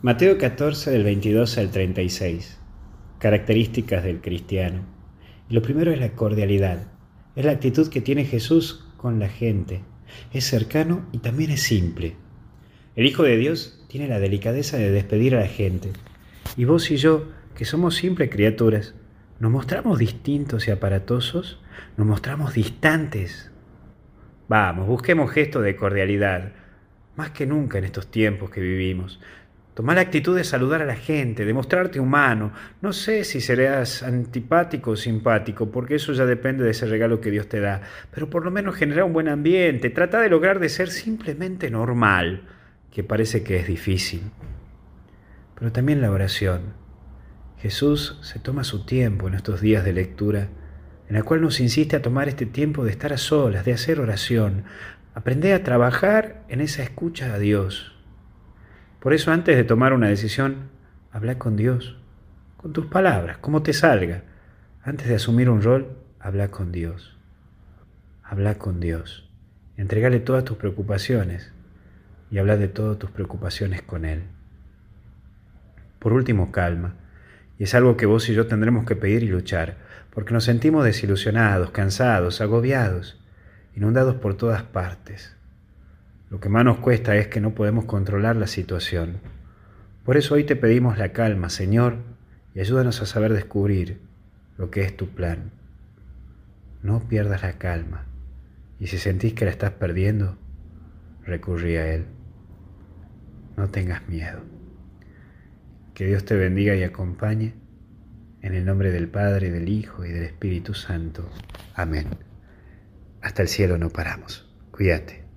Mateo 14 del 22 al 36. Características del cristiano. Lo primero es la cordialidad. Es la actitud que tiene Jesús con la gente. Es cercano y también es simple. El Hijo de Dios tiene la delicadeza de despedir a la gente. Y vos y yo, que somos simples criaturas, ¿nos mostramos distintos y aparatosos? ¿Nos mostramos distantes? Vamos, busquemos gestos de cordialidad, más que nunca en estos tiempos que vivimos. Tomar la actitud de saludar a la gente, de mostrarte humano. No sé si serás antipático o simpático, porque eso ya depende de ese regalo que Dios te da. Pero por lo menos generar un buen ambiente. Trata de lograr de ser simplemente normal, que parece que es difícil. Pero también la oración. Jesús se toma su tiempo en estos días de lectura, en la cual nos insiste a tomar este tiempo de estar a solas, de hacer oración. Aprender a trabajar en esa escucha a Dios por eso antes de tomar una decisión, habla con Dios, con tus palabras, como te salga. Antes de asumir un rol, habla con Dios. Habla con Dios. Entregale todas tus preocupaciones y habla de todas tus preocupaciones con Él. Por último, calma. Y es algo que vos y yo tendremos que pedir y luchar, porque nos sentimos desilusionados, cansados, agobiados, inundados por todas partes. Lo que más nos cuesta es que no podemos controlar la situación. Por eso hoy te pedimos la calma, Señor, y ayúdanos a saber descubrir lo que es tu plan. No pierdas la calma, y si sentís que la estás perdiendo, recurrí a Él. No tengas miedo. Que Dios te bendiga y acompañe. En el nombre del Padre, del Hijo y del Espíritu Santo. Amén. Hasta el cielo no paramos. Cuídate.